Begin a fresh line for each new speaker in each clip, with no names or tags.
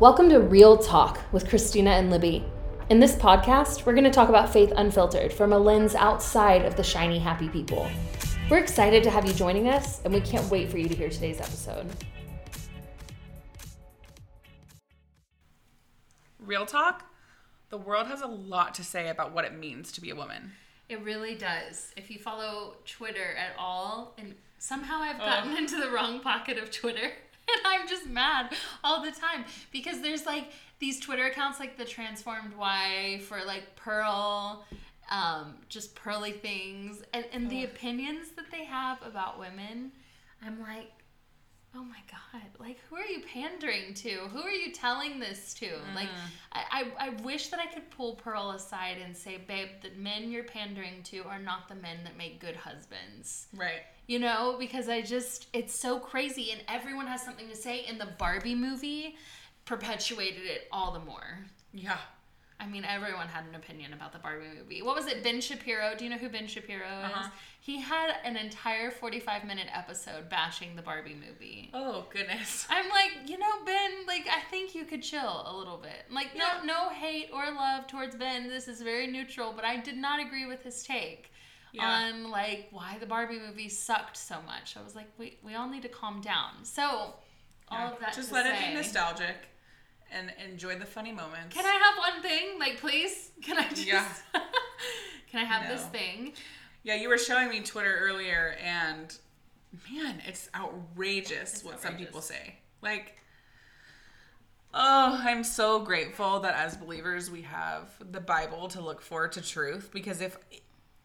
Welcome to Real Talk with Christina and Libby. In this podcast, we're going to talk about faith unfiltered from a lens outside of the shiny, happy people. We're excited to have you joining us, and we can't wait for you to hear today's episode.
Real talk, the world has a lot to say about what it means to be a woman.
It really does. If you follow Twitter at all, and somehow I've oh. gotten into the wrong pocket of Twitter, and I'm just mad all the time because there's like these Twitter accounts like the Transformed Wife or like Pearl, um, just pearly things, and, and the opinions that they have about women. I'm like, oh my god like who are you pandering to? Who are you telling this to? Like I, I, I wish that i could pull pearl aside and say babe the men you're pandering to are not the men that make good husbands.
Right.
You know because i just it's so crazy and everyone has something to say and the barbie movie perpetuated it all the more
Yeah.
I mean, everyone had an opinion about the Barbie movie. What was it? Ben Shapiro. Do you know who Ben Shapiro is?
Uh-huh.
He had an entire 45 minute episode bashing the Barbie movie.
Oh goodness.
I'm like, you know, Ben, like, I think you could chill a little bit. Like,
Yeah.
no, no hate or love towards Ben. This is very neutral, but I did not agree with his take
Yeah.
on like why the Barbie movie sucked so much. I was like, we we all need to calm down. So, all of that
Just let
say,
it be nostalgic and enjoy the funny moments.
Can I have one thing? Like, please? Can I just?
Yeah.
Can I have this thing?
Yeah, you were showing me Twitter earlier, and man, it's outrageous
It's
what some people say. Like, oh, I'm so grateful that as believers we have the Bible to look for to truth. Because if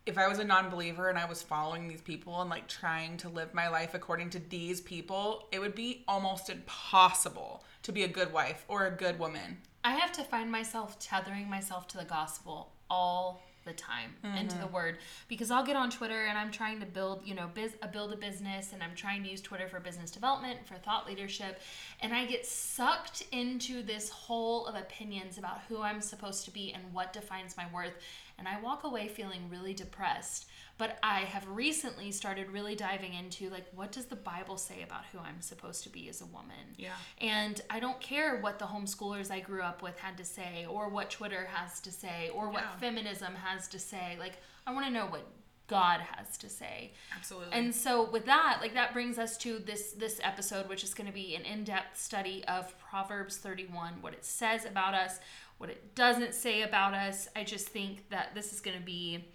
if I was a non-believer and I was following these people and like trying to live my life according to these people, it would be almost impossible to be a good wife or a good woman.
I have to find myself tethering myself to the gospel all the time and to the
Mm-hmm.
word because I'll get on Twitter and I'm trying to build, you know, biz, uh, build a business and I'm trying to use Twitter for business development, for thought leadership, and I get sucked into this hole of opinions about who I'm supposed to be and what defines my worth, and I walk away feeling really depressed. But I have recently started really diving into like what does the Bible say about who I'm supposed to be as a woman?
Yeah.
And I don't care what the homeschoolers I grew up with had to say, or what Twitter has to say, or what
Yeah.
feminism has to say. Like, I want to know what God has to say.
Absolutely.
And so with that, like that brings us to this this episode, which is going to be an in-depth study of Proverbs 31, what it says about us, what it doesn't say about us. I just think that this is going to be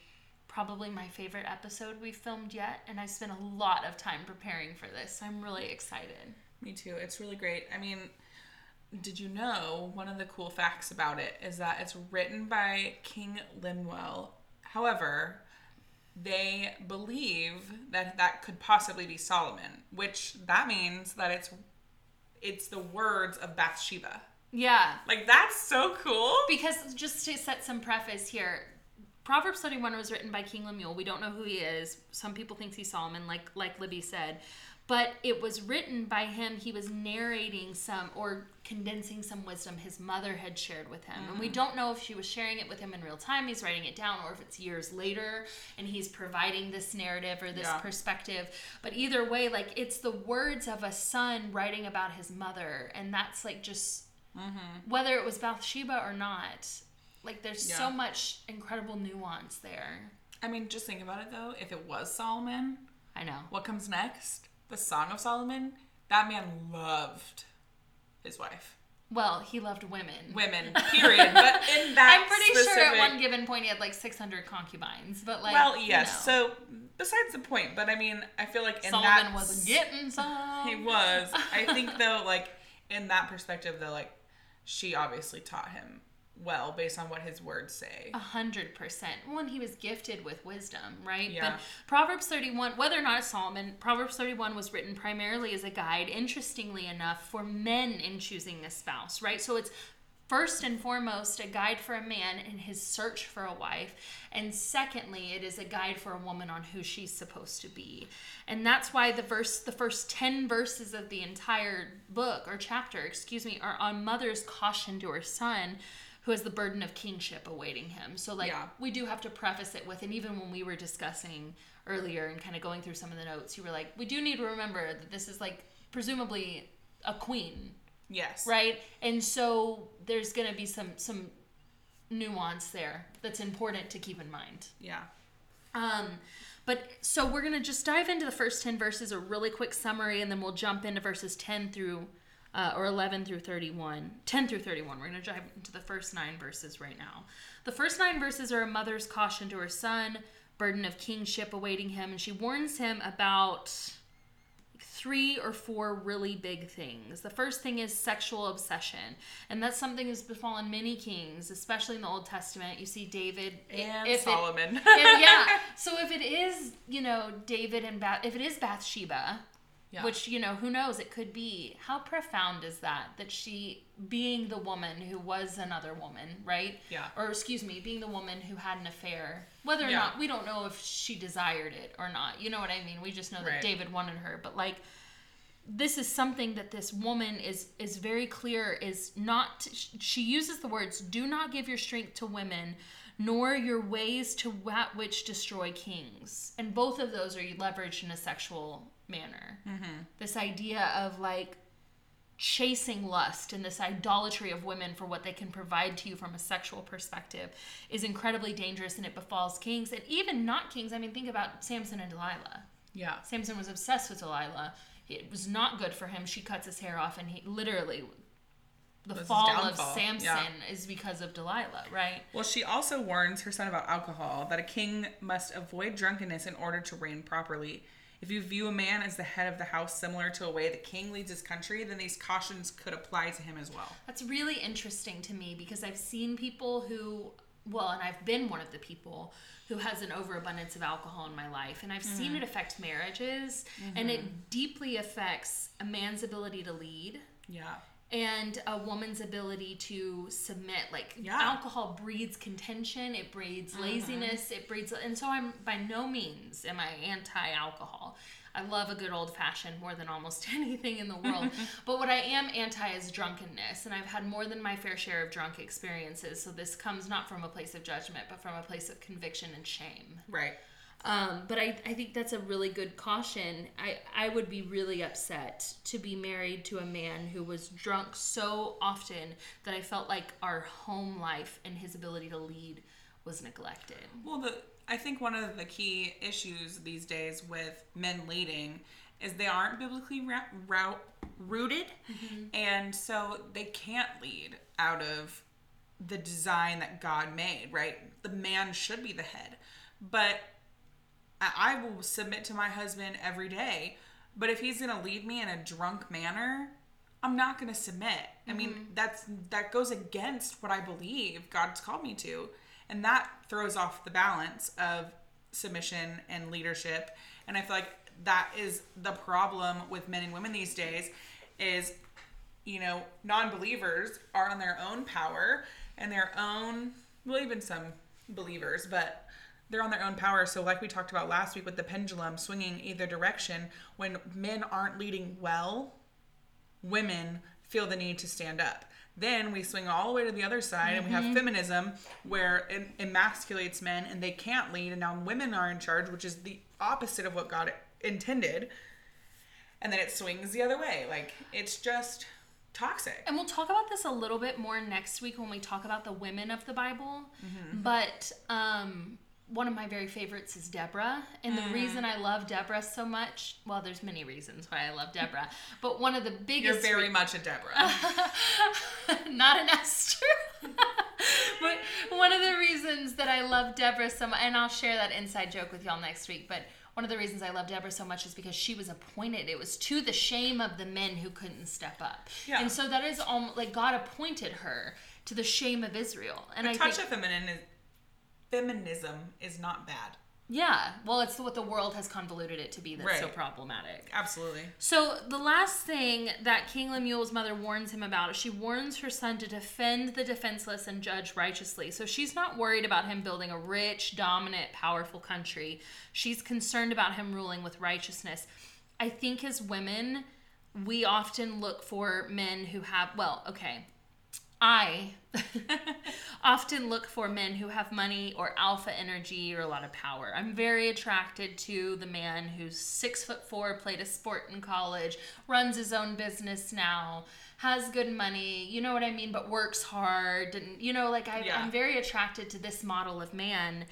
probably my favorite episode we've filmed yet, and I spent a lot of time preparing for this. I'm really excited.
Me too. It's really great. I mean, did you know one of the cool facts about it is that it's written by King Lemuel. However, they believe that that could possibly be Solomon, which that means that it's it's the words of Bathsheba.
Yeah,
Like that's so cool.
Because just to set some preface here, Proverbs 31 was written by King Lemuel. We don't know who he is. Some people think he's Solomon, like like Libby said. But it was written by him. He was narrating some or condensing some wisdom his mother had shared with him. And we mm. don't know if she was sharing it with him in real time, he's writing it down, or if it's years later and he's providing this narrative or this
Yeah.
perspective. But either way, like it's the words of a son writing about his mother. And that's like just mm-hmm. whether it was Bathsheba or not, like there's so much incredible nuance there.
I mean, just think about it though. If it was Solomon,
I know.
what comes next? The Song of Solomon. That man loved his wife.
Well, he loved women.
women, period. But in that
I'm pretty sure at one given point he had like 600 concubines, but like
well,
you
yes.
know,
So besides the point, but I mean, I feel like in
Solomon
that
was getting some.
he was. I think though, like in that perspective, though, like she obviously taught him well based on what his words say.
A hundred percent. One, he was gifted with wisdom, right?
Yeah.
But Proverbs 31, whether or not it's Solomon, Proverbs 31 was written primarily as a guide, interestingly enough, for men in choosing a spouse, right? So it's first and foremost a guide for a man in his search for a wife. And secondly, it is a guide for a woman on who she's supposed to be. And that's why the verse the first 10 verses of the entire book or chapter, excuse me, are on mother's caution to her son who has the burden of kingship awaiting him. So like
Yeah.
we do have to preface it with and even when we were discussing earlier and kind of going through some of the notes, you were like, we do need to remember that this is like presumably a queen
Yes.
right? And so there's going to be some some nuance there that's important to keep in mind.
Yeah.
Um, but so we're gonna just dive into the first ten verses, a really quick summary, and then we'll jump into verses ten through uh, or eleven through thirty-one. Ten through thirty-one. We're gonna dive into the first nine verses right now. The first nine verses are a mother's caution to her son, burden of kingship awaiting him, and she warns him about three or four really big things. The first thing is sexual obsession, and that's something that's befallen many kings, especially in the Old Testament. You see David
And
if it-
Solomon.
if- yeah. So if it is, you know, David and Bath, if it is Bathsheba,
Yeah.
which you know, who knows, it could be. How profound is that? That she, being the woman who was another woman, right?
Yeah.
Or excuse me, being the woman who had an affair, whether or
Yeah.
not we don't know if she desired it or not. You know what I mean? We just know that
Right.
David wanted her, but like. This is something that this woman is is very clear is not she uses the words do not give your strength to women nor your ways to that which destroy kings. And both of those are leveraged in a sexual manner. Mm-hmm. This idea of like chasing lust and this idolatry of women for what they can provide to you from a sexual perspective is incredibly dangerous and it befalls kings and even not kings. I mean, think about Samson and Delilah.
yeah.
Samson was obsessed with Delilah. It was not good for him. She cuts his hair off, and he literally the
Was his
fall of Samson
yeah.
is because of Delilah, right?
Well, she also warns her son about alcohol, that a king must avoid drunkenness in order to reign properly. If you view a man as the head of the house similar to a way the king leads his country, then these cautions could apply to him as well.
That's really interesting to me because I've seen people who, well, and I've been one of the people who has an overabundance of alcohol in my life, and I've seen mm-hmm. it affect marriages, and it mm-hmm. deeply affects a man's ability to lead
Yeah.
And a woman's ability to submit like
Yeah.
alcohol breeds contention it breeds mm-hmm. laziness it breeds and so i'm by no means am i anti-alcohol i love a good old fashioned more than almost anything in the world but what i am anti is drunkenness and i've had more than my fair share of drunk experiences so this comes not from a place of judgment but from a place of conviction and shame
Right.
Um, but I, I think that's a really good caution. I, I would be really upset to be married to a man who was drunk so often that I felt like our home life and his ability to lead was neglected.
Well, the I think one of the key issues these days with men leading is they aren't biblically ra- route rooted, and so they can't lead out of the design that God made. Right, the man should be the head, but I will submit to my husband every day. But if he's gonna lead me in a drunk manner, I'm not gonna submit. I mean, mm-hmm. that's that goes against what I believe God's called me to, and that throws off the balance of submission and leadership. And I feel like that is the problem with men and women these days, is you know, non-believers are on their own power and their own well even some believers but they're on their own power. So like we talked about last week with the pendulum swinging either direction when men aren't leading well women feel the need to stand up. Then we swing all the way to the other side and we have feminism where it emasculates men and they can't lead and now women are in charge which is the opposite of what god intended. And then it swings the other way. Like it's just toxic.
And we'll talk about this a little bit more next week when we talk about the women of the Bible. But um, one of my very favorites is Deborah. And the mm. reason I love Deborah so much, well, there's many reasons why I love Deborah, but one of the biggest
you're very much a deborah
not an Esther. but one of the reasons that I love Deborah so much, and I'll share that inside joke with y'all next week, but one of the reasons I love Deborah so much is because she was appointed. It was to the shame of the men who couldn't step up.
Yeah.
And so that is almost like God appointed her to the shame of Israel. And I
a touch
think,
of feminine feminism is not bad
yeah, well, it's what the world has convoluted it to be that's so problematic.
absolutely
So the last thing that King Lemuel's mother warns him about is she warns her son to defend the defenseless and judge righteously. So she's not worried about him building a rich, dominant, powerful country. She's concerned about him ruling with righteousness. I think as women, we often look for men who have well, okay. I often look for men who have money or alpha energy or a lot of power. I'm very attracted to the man who's six foot four, played a sport in college, runs his own business now, has good money, you know what I mean, but works hard. And, you know, like I,
Yeah.
I'm very attracted to this model of man.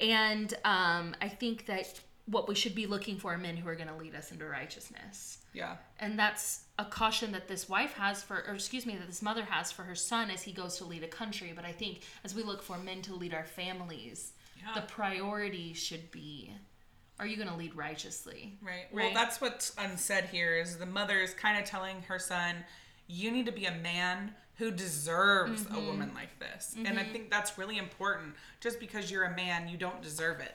And um, I think that what we should be looking for are men who are going to lead us into righteousness
Yeah.
and that's a caution that this wife has for or excuse me that this mother has for her son as he goes to lead a country but i think as we look for men to lead our families
Yeah.
the priority should be are you going to lead righteously
Right. Well, that's what's unsaid here is the mother is kind of telling her son, you need to be a man who deserves
Mm-hmm.
a woman like this. And I think that's really important. Just because you're a man, you don't deserve it.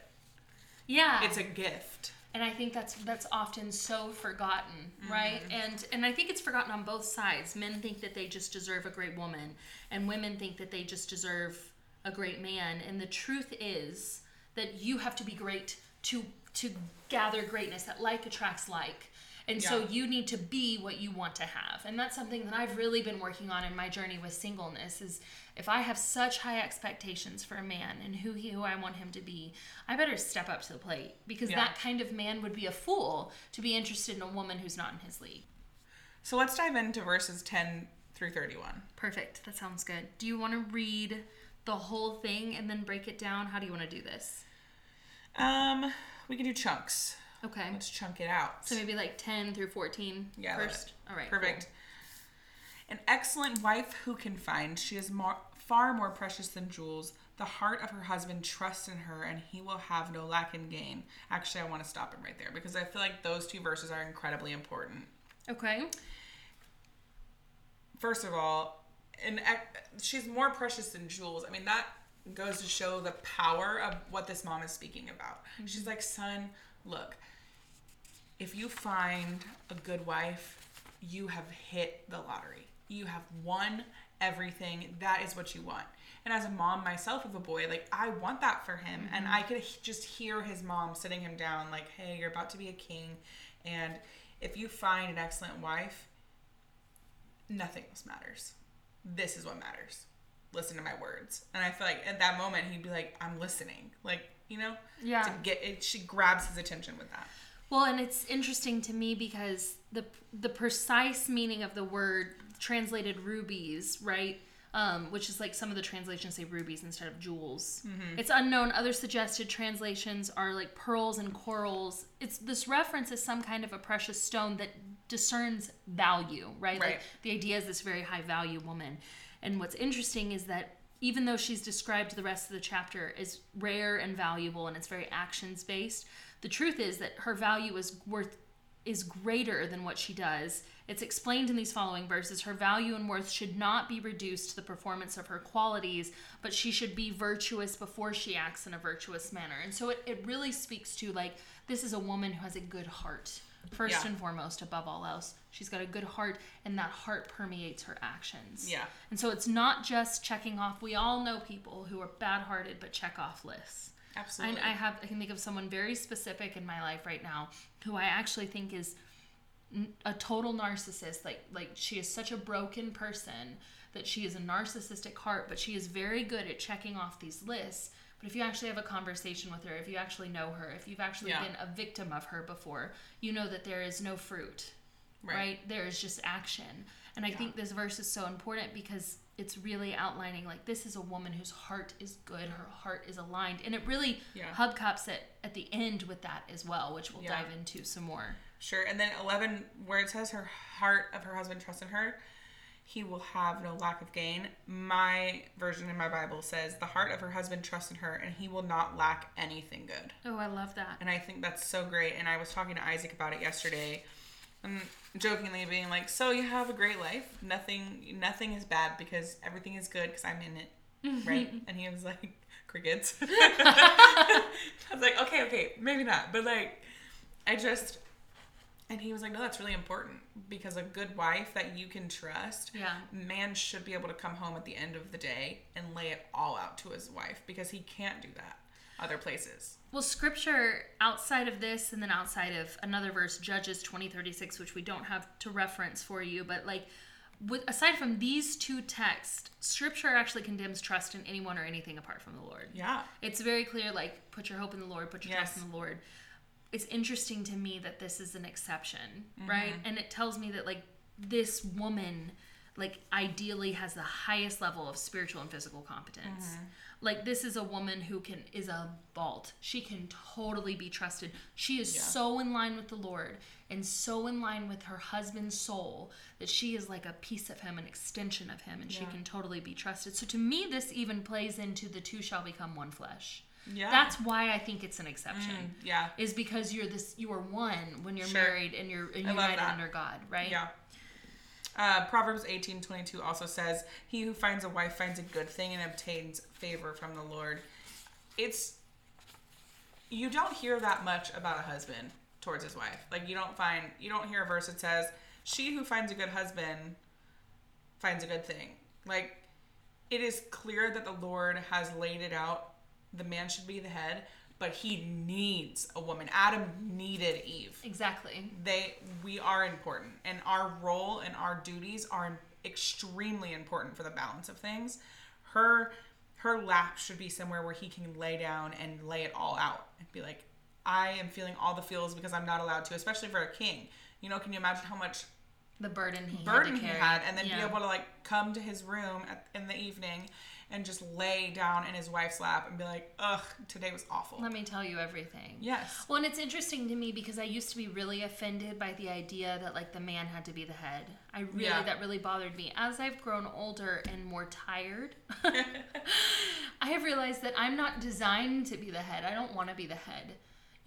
yeah
It's a gift.
And i think that's that's often so forgotten right? Mm-hmm. And and i think it's forgotten on both sides. Men think that they just deserve a great woman and women think that they just deserve a great man. And the truth is that you have to be great to to gather greatness that like attracts like and so you need to be what you want to have. And that's something that i've really been working on in my journey with singleness is if i have such high expectations for a man and who he who i want him to be i better step up to the plate because
Yeah.
that kind of man would be a fool to be interested in a woman who's not in his league.
So let's dive into verses 10 through 31.
perfect. That sounds good. Do you want to read the whole thing and then break it down? How do you want to do this?
Um, we can do chunks.
Okay
Let's chunk it out.
so maybe like 10 through 14
Yeah,
first all right
Perfect.
cool.
An excellent wife who can find, she is more, far more precious than jewels. The heart of her husband trusts in her, and he will have no lack in gain. Actually, I want to stop it right there because I feel like those two verses are incredibly important.
okay
First of all, an, ec- she's more precious than jewels. I mean, that goes to show the power of what this mom is speaking about. Mm-hmm. She's like, son, look, if you find a good wife, you have hit the lottery. You have won everything. That is what you want. And as a mom myself of a boy, like I want that for him. And mm-hmm. I could just hear his mom sitting him down, like, hey, you're about to be a king. And if you find an excellent wife, nothing else matters. This is what matters. Listen to my words. And I feel like at that moment he'd be like, I'm listening. Like, you know?
Yeah.
To get it she grabs his attention with that.
Well, and it's interesting to me because the the precise meaning of the word translated rubies, right? Um, which is like some of the translations say rubies instead of jewels. It's unknown. Other suggested translations are like pearls and corals. It's this reference is some kind of a precious stone that discerns value, right?
Right.
Like the idea is this very high value woman. And what's interesting is that even though she's described the rest of the chapter as rare and valuable and it's very actions based, the truth is that her value is worth is greater than what she does. It's explained in these following verses. Her value and worth should not be reduced to the performance of her qualities, but she should be virtuous before she acts in a virtuous manner. And so it, it really speaks to like this is a woman who has a good heart. First
Yeah.
and foremost, above all else, she's got a good heart, and that heart permeates her actions.
Yeah.
And so it's not just checking off. We all know people who are bad hearted but check off lists.
Absolutely.
I, I have I can think of someone very specific in my life right now who I actually think is a total narcissist. Like like she is such a broken person that she is a narcissistic heart, but she is very good at checking off these lists. But if you actually have a conversation with her, if you actually know her, if you've actually
Yeah.
been a victim of her before, you know that there is no fruit
Right.
right. There is just action. And I think this verse is so important because it's really outlining like this is a woman whose heart is good, her heart is aligned. And it really
Yeah.
hubcaps it at the end with that as well, which we'll
Yeah.
dive into some more.
Sure. And then 11, where it says her heart of her husband trusts in her, he will have no lack of gain. My version in my Bible says, the heart of her husband trusts in her, and he will not lack anything good.
Oh, I love that.
And I think that's so great. And I was talking to Isaac about it yesterday, and jokingly being like, "So you have a great life. Nothing, nothing is bad because everything is good because I'm in it, right?" and he was like, "Crickets." I was like, "Okay, okay, maybe not," but like, I just. And he was like, "No, that's really important because a good wife that you can trust,
Yeah.
man should be able to come home at the end of the day and lay it all out to his wife because he can't do that other places."
Well, scripture outside of this and then outside of another verse, Judges 2036, which we don't have to reference for you, but like with aside from these two texts, scripture actually condemns trust in anyone or anything apart from the Lord.
Yeah.
It's very clear like put your hope in the Lord, put your
Yes.
trust in the Lord. It's interesting to me that this is an exception, mm-hmm. right? And it tells me that like this woman like ideally has the highest level of spiritual and physical competence. Mm-hmm. Like this is a woman who can is a vault. She can totally be trusted. She is
Yeah.
so in line with the Lord and so in line with her husband's soul that she is like a piece of him, an extension of him, and she can totally be trusted. So to me, this even plays into the two shall become one flesh.
Yeah.
That's why I think it's an exception.
Mm, yeah.
Is because you're this you are one when you're
Sure.
married and you're
love
united under God, right?
Yeah. Uh, Proverbs eighteen twenty two also says, He who finds a wife finds a good thing and obtains favor from the Lord. It's, you don't hear that much about a husband towards his wife. Like, you don't find, you don't hear a verse that says, She who finds a good husband finds a good thing. Like, it is clear that the Lord has laid it out. The man should be the head, but he needs a woman. Adam needed Eve
Exactly.
they we are important and our role and our duties are extremely important for the balance of things her her lap should be somewhere where he can lay down and lay it all out and be like i am feeling all the feels because i'm not allowed to especially for a king you know can you imagine how much
The burden he
burden
had to
he had and then
Yeah.
be able to like come to his room at, in the evening and just lay down in his wife's lap and be like ugh today was awful
Let me tell you everything.
yes
Well, and it's interesting to me because I used to be really offended by the idea that like the man had to be the head. I really
Yeah.
that really bothered me. As I've grown older and more tired, I have realized that I'm not designed to be the head. I don't want to be the head.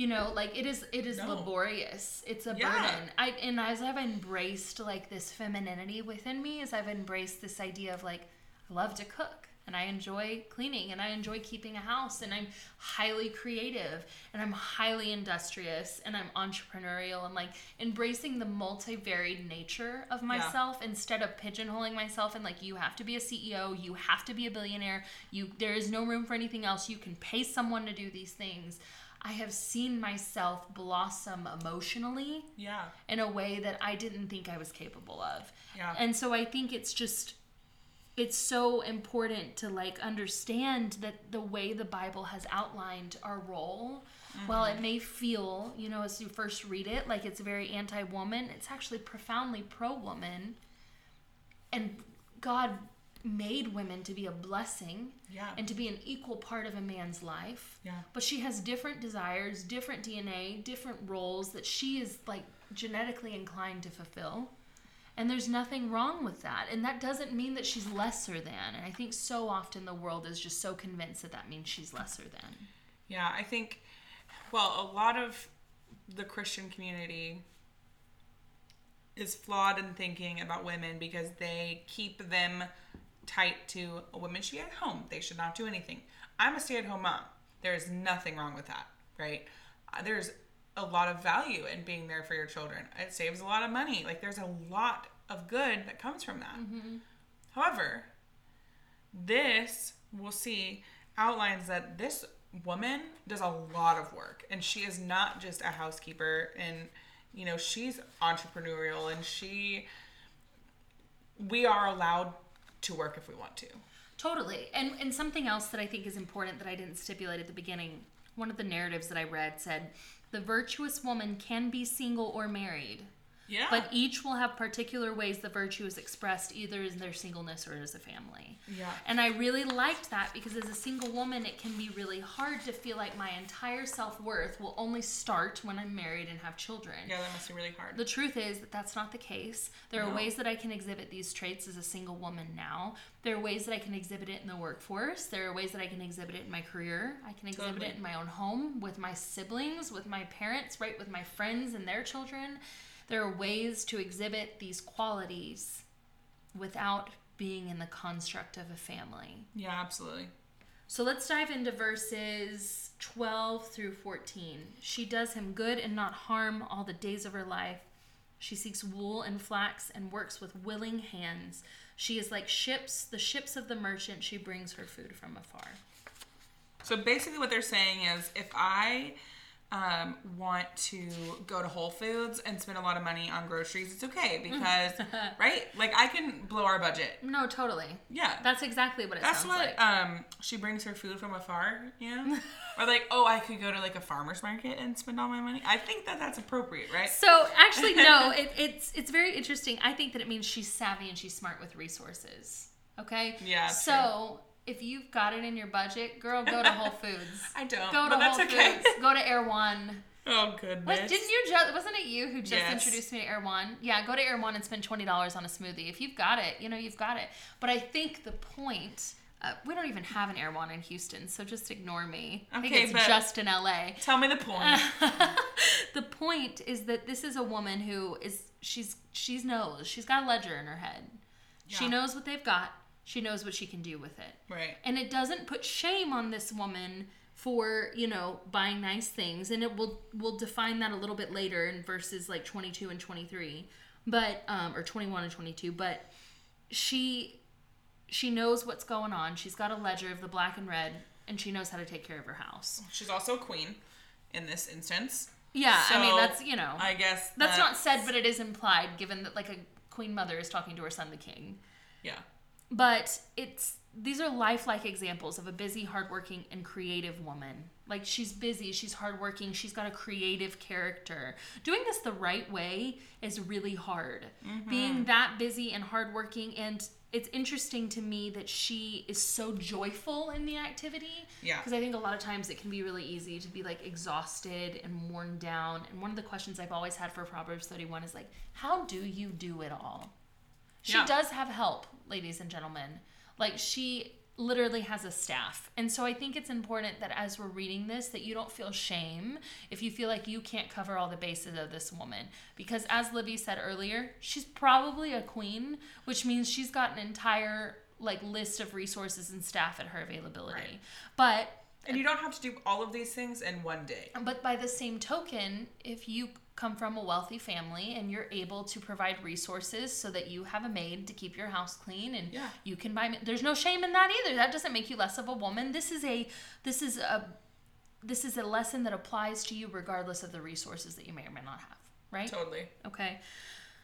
You know, like it is it is
No.
laborious. It's a
Yeah.
burden. I and as I've embraced like this femininity within me, as I've embraced this idea of like I love to cook and I enjoy cleaning and I enjoy keeping a house and I'm highly creative and I'm highly industrious and I'm entrepreneurial and like embracing the multivariate nature of myself instead of pigeonholing myself and like you have to be a CEO, you have to be a billionaire, you there is no room for anything else. You can pay someone to do these things. I have seen myself blossom emotionally
yeah
in a way that I didn't think I was capable of.
Yeah.
And so I think it's just it's so important to like understand that the way the Bible has outlined our role, while it mm-hmm. may feel, you know, as you first read it, like it's very anti-woman, it's actually profoundly pro-woman. And God made women to be a blessing
Yeah.
and to be an equal part of a man's life.
Yeah.
But she has different desires, different DNA, different roles that she is like genetically inclined to fulfill. And there's nothing wrong with that. And that doesn't mean that she's lesser than. And I think so often the world is just so convinced that that means she's lesser than.
Yeah, I think, well, a lot of the Christian community is flawed in thinking about women because they keep them tight to a woman should be at home. They should not do anything. I'm a stay at home mom. There's nothing wrong with that, right? Uh, There's a lot of value in being there for your children. It saves a lot of money. Like, there's a lot of good that comes from that. However, this we'll see outlines that this woman does a lot of work and she is not just a housekeeper and you know she's entrepreneurial and she we are allowed to work if we want to
Totally. And and something else that I think is important that I didn't stipulate at the beginning. One of the narratives that I read said, "The virtuous woman can be single or married,
yeah
but each will have particular ways the virtue is expressed either in their singleness or as a family."
yeah
And I really liked that because as a single woman, it can be really hard to feel like my entire self worth will only start when I'm married and have children.
yeah that must be really hard
The truth is that that's not the case. There are
No.
ways that I can exhibit these traits as a single woman now. There are ways that I can exhibit it in the workforce. There are ways that I can exhibit it in my career. I can exhibit
Totally.
it in my own home with my siblings, with my parents, right, with my friends and their children. There are ways to exhibit these qualities without being in the construct of a family.
yeah absolutely
So let's dive into verses 12 through 14. She does him good and not harm all the days of her life. She seeks wool and flax and works with willing hands. She is like ships, the ships of the merchant. She brings her food from afar.
So basically, what they're saying is if I um, want to go to Whole Foods and spend a lot of money on groceries, it's okay because, right? Like I can blow our budget.
No, totally.
Yeah.
That's exactly what it
That's
sounds
what
like.
um she brings her food from afar, you know, or like oh I could go to like a farmer's market and spend all my money. I think that that's appropriate, right?
So actually, no. It, it's it's very interesting. I think that it means she's savvy and she's smart with resources. Okay.
Yeah,
So if you've got it in your budget, girl, go to Whole Foods.
I don't,
Go to
but that's
Whole
okay.
Foods. Go to Erewhon.
Oh goodness.
What, didn't you just? Wasn't it you who just
Yes.
introduced me to Erewhon? Yeah, go to Erewhon and spend twenty dollars on a smoothie. If you've got it, you know you've got it. But I think the point. Uh, we don't even have an Erewhon in Houston, so just ignore me. I think it's
but-
just in LA.
Tell me the point.
the point is that this is a woman who is she's she's knows she's got a ledger in her head. She knows what they've got. She knows what she can do with it.
right.
And it doesn't put shame on this woman for, you know, buying nice things. And it will will define that a little bit later in verses like 22 and 23. But um or 21 and 22, but she she knows what's going on. She's got a ledger of the black and red and she knows how to take care of her house.
She's also a queen in this instance.
Yeah, I mean that's, you know,
I guess
that's not said but it is implied given that like a queen mother is talking to her son the king.
Yeah.
But it's these are lifelike examples of a busy hardworking and creative woman. Like she's busy she's hardworking she's got a creative character. Doing this the right way is really hard.
Mm-hmm.
being that busy and hardworking and it's interesting to me that she is so joyful in the activity.
Yeah.
because i think a lot of times it can be really easy to be like exhausted and worn down. And one of the questions i've always had for proverbs 31 is like how do you do it all she
Yeah.
does have help, ladies and gentlemen. Like she literally has a staff. And so I think it's important that as we're reading this that you don't feel shame if you feel like you can't cover all the bases of this woman because as Libby said earlier, she's probably a queen, which means she's got an entire like list of resources and staff at her availability.
Right.
But
And you don't have to do all of these things in one day.
but by the same token, if you come from a wealthy family and you're able to provide resources so that you have a maid to keep your house clean and
Yeah.
you can buy there's no shame in that either. That doesn't make you less of a woman. This is a this is a this is a lesson that applies to you regardless of the resources that you may or may not have, right?
Totally.
Okay.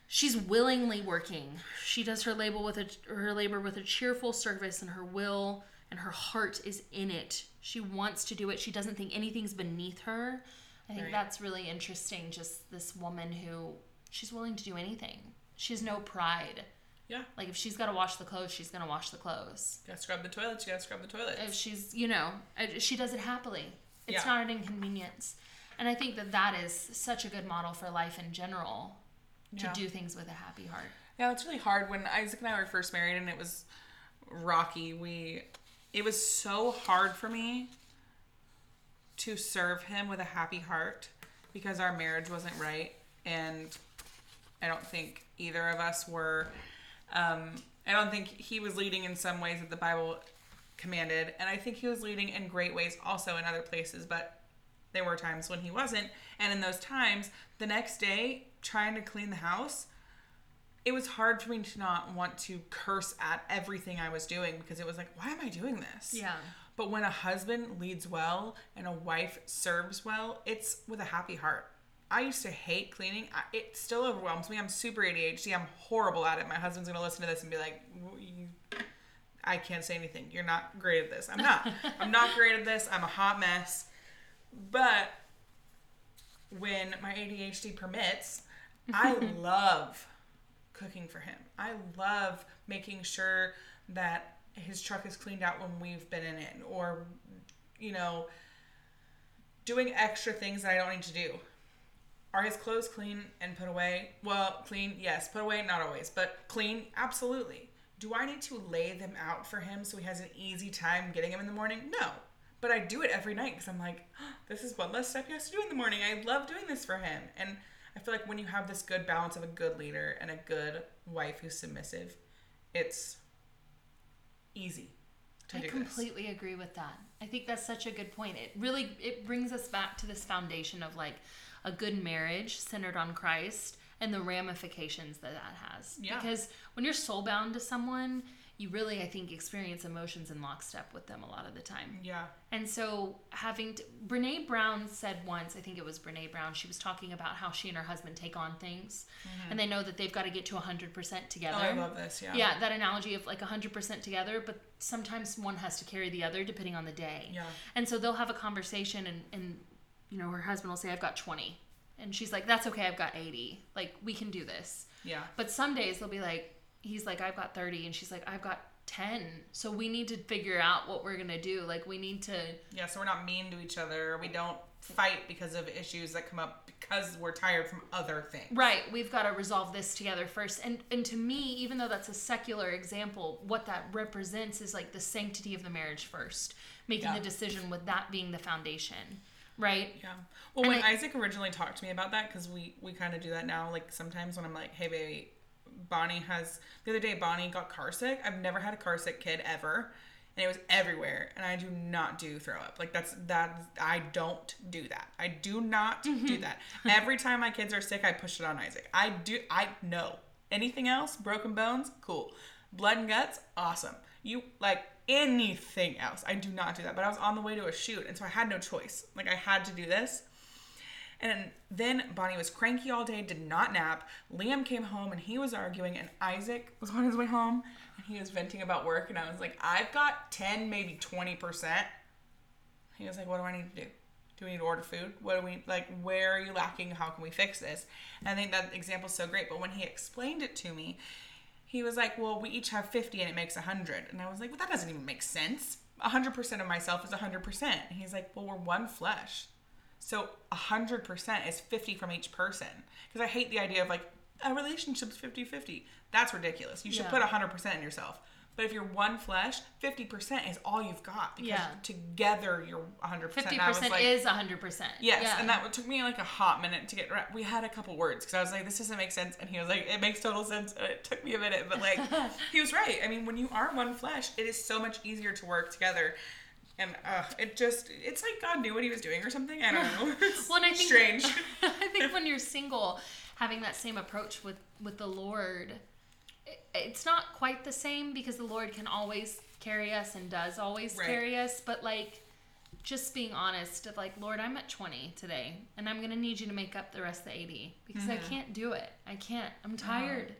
She's willingly working. She does her labor with a her labor with a cheerful service and her will and her heart is in it. She wants to do it. She doesn't think anything's beneath her. I think
Right.
that's really interesting just this woman who she's willing to do anything. She has no pride.
Yeah.
Like if she's got to wash the clothes, she's going to wash the clothes.
Gotta scrub the toilets, you gotta scrub the toilets.
If she's, you know, she does it happily. It's
Yeah.
not an inconvenience. And I think that that is such a good model for life in general to
Yeah.
do things with a happy heart.
Yeah, it's really hard when Isaac and I were first married and it was rocky. We it was so hard for me to serve him with a happy heart because our marriage wasn't right. And I don't think either of us were um I don't think he was leading in some ways that the Bible commanded. And I think he was leading in great ways also in other places but there were times when he wasn't. And in those times the next day trying to clean the house it was hard for me to not want to curse at everything I was doing because it was like, why am I doing this?
Yeah.
But when a husband leads well and a wife serves well, it's with a happy heart. I used to hate cleaning. I, it still overwhelms me. I'm super ADHD. I'm horrible at it. My husband's gonna listen to this and be like, "I can't say anything. You're not great at this." I'm not. I'm not great at this. I'm a hot mess. But when my ADHD permits, I love cooking for him. I love making sure that his truck is cleaned out when we've been in it or you know doing extra things that I don't need to do. Are his clothes clean and put away? Well, clean, yes. Put away, not always, but clean, absolutely. Do I need to lay them out for him so he has an easy time getting them in the morning? No. But I do it every night because I'm like, this is one less step he has to do in the morning. I love doing this for him. And I feel like when you have this good balance of a good leader and a good wife who's submissive, it's easy to
I
do this.
I completely agree with that. I think that's such a good point. It really it brings us back to this foundation of like a good marriage centered on Christ and the ramifications that that has.
Yeah.
Because when you're soul bound to someone, you really I think experience emotions in lockstep with them a lot of the time.
Yeah.
And so having to, Brene Brown said once, I think it was Brene Brown, she was talking about how she and her husband take on things and they know that they've got to get to 100% together.
Mm-hmm. Oh, I love this. Yeah.
Yeah, that analogy of like 100% together, but sometimes one has to carry the other depending on the day.
Yeah.
And so they'll have a conversation and, and you know, her husband will say, I've got 20. And she's like, that's okay, I've got 80. Like, we can do this.
Yeah.
But some days they'll be like, he's like, I've got 30. And she's like, I've got 10. So we need to figure out what we're going to do. Like, we need to.
Yeah. So we're not mean to each other. We don't fight because of issues that come up because we're tired from other things.
Right, we've got to resolve this together first. And and to me, even though that's a secular example, what that represents is like the sanctity of the marriage first, making
Yeah.
the decision with that being the foundation. Right?
Yeah. Well,
And
when
I-
Isaac originally talked to me about that, because we we kind of do that now. Like sometimes when I'm like, "Hey, baby, Bonnie has." The other day, Bonnie got car sick. I've never had a car sick kid ever, and it was everywhere. And I do not do throw up. Like that's that. I don't do that. I do not do mm-hmm. that. Every time my kids are sick, I push it on Isaac. I do. I know anything else. Broken bones, cool. Blood and guts, awesome. You like anything else. I do not do that. But I was on the way to a shoot, and so I had no choice. Like I had to do this. And then Bonnie was cranky all day, did not nap. Liam came home and he was arguing, and Isaac was on his way home and he was venting about work. And I was like, I've got 10, maybe 20%. He was like, What do I need to do? Do we need to order food? What do we like? Where are you lacking? How can we fix this? And I think that example's so great. But when he explained it to me, he was like, Well, we each have 50 and it makes 100. And I was like, Well, that doesn't even make sense. 100% of myself is 100%. And he's like, Well, we're one flesh. So 100% is 50 from each person. Because I hate the idea of like a relationship's 50 50. That's ridiculous. You should
Yeah.
put 100% in yourself. But if you're one flesh, 50% is all you've got. Because
Yeah.
together you're 100%.
Fifty
And I was
percent
like,
is hundred percent.
Yes,
yeah.
and that took me like a hot minute to get. We had a couple words because I was like, "This doesn't make sense," and he was like, "It makes total sense." And it took me a minute, but like, he was right. I mean, when you are one flesh, it is so much easier to work together, and uh, it just—it's like God knew what He was doing or something. I don't know. It's
Well, I think
strange.
I think when you're single, having that same approach with with the Lord, it, it's not quite the same because the Lord can always carry us and does always
Right.
carry us. But like, just being honest of like, Lord, I'm at 20 today, and I'm gonna need you to make up the rest of the 80 because I can't do it. I can't. I'm tired.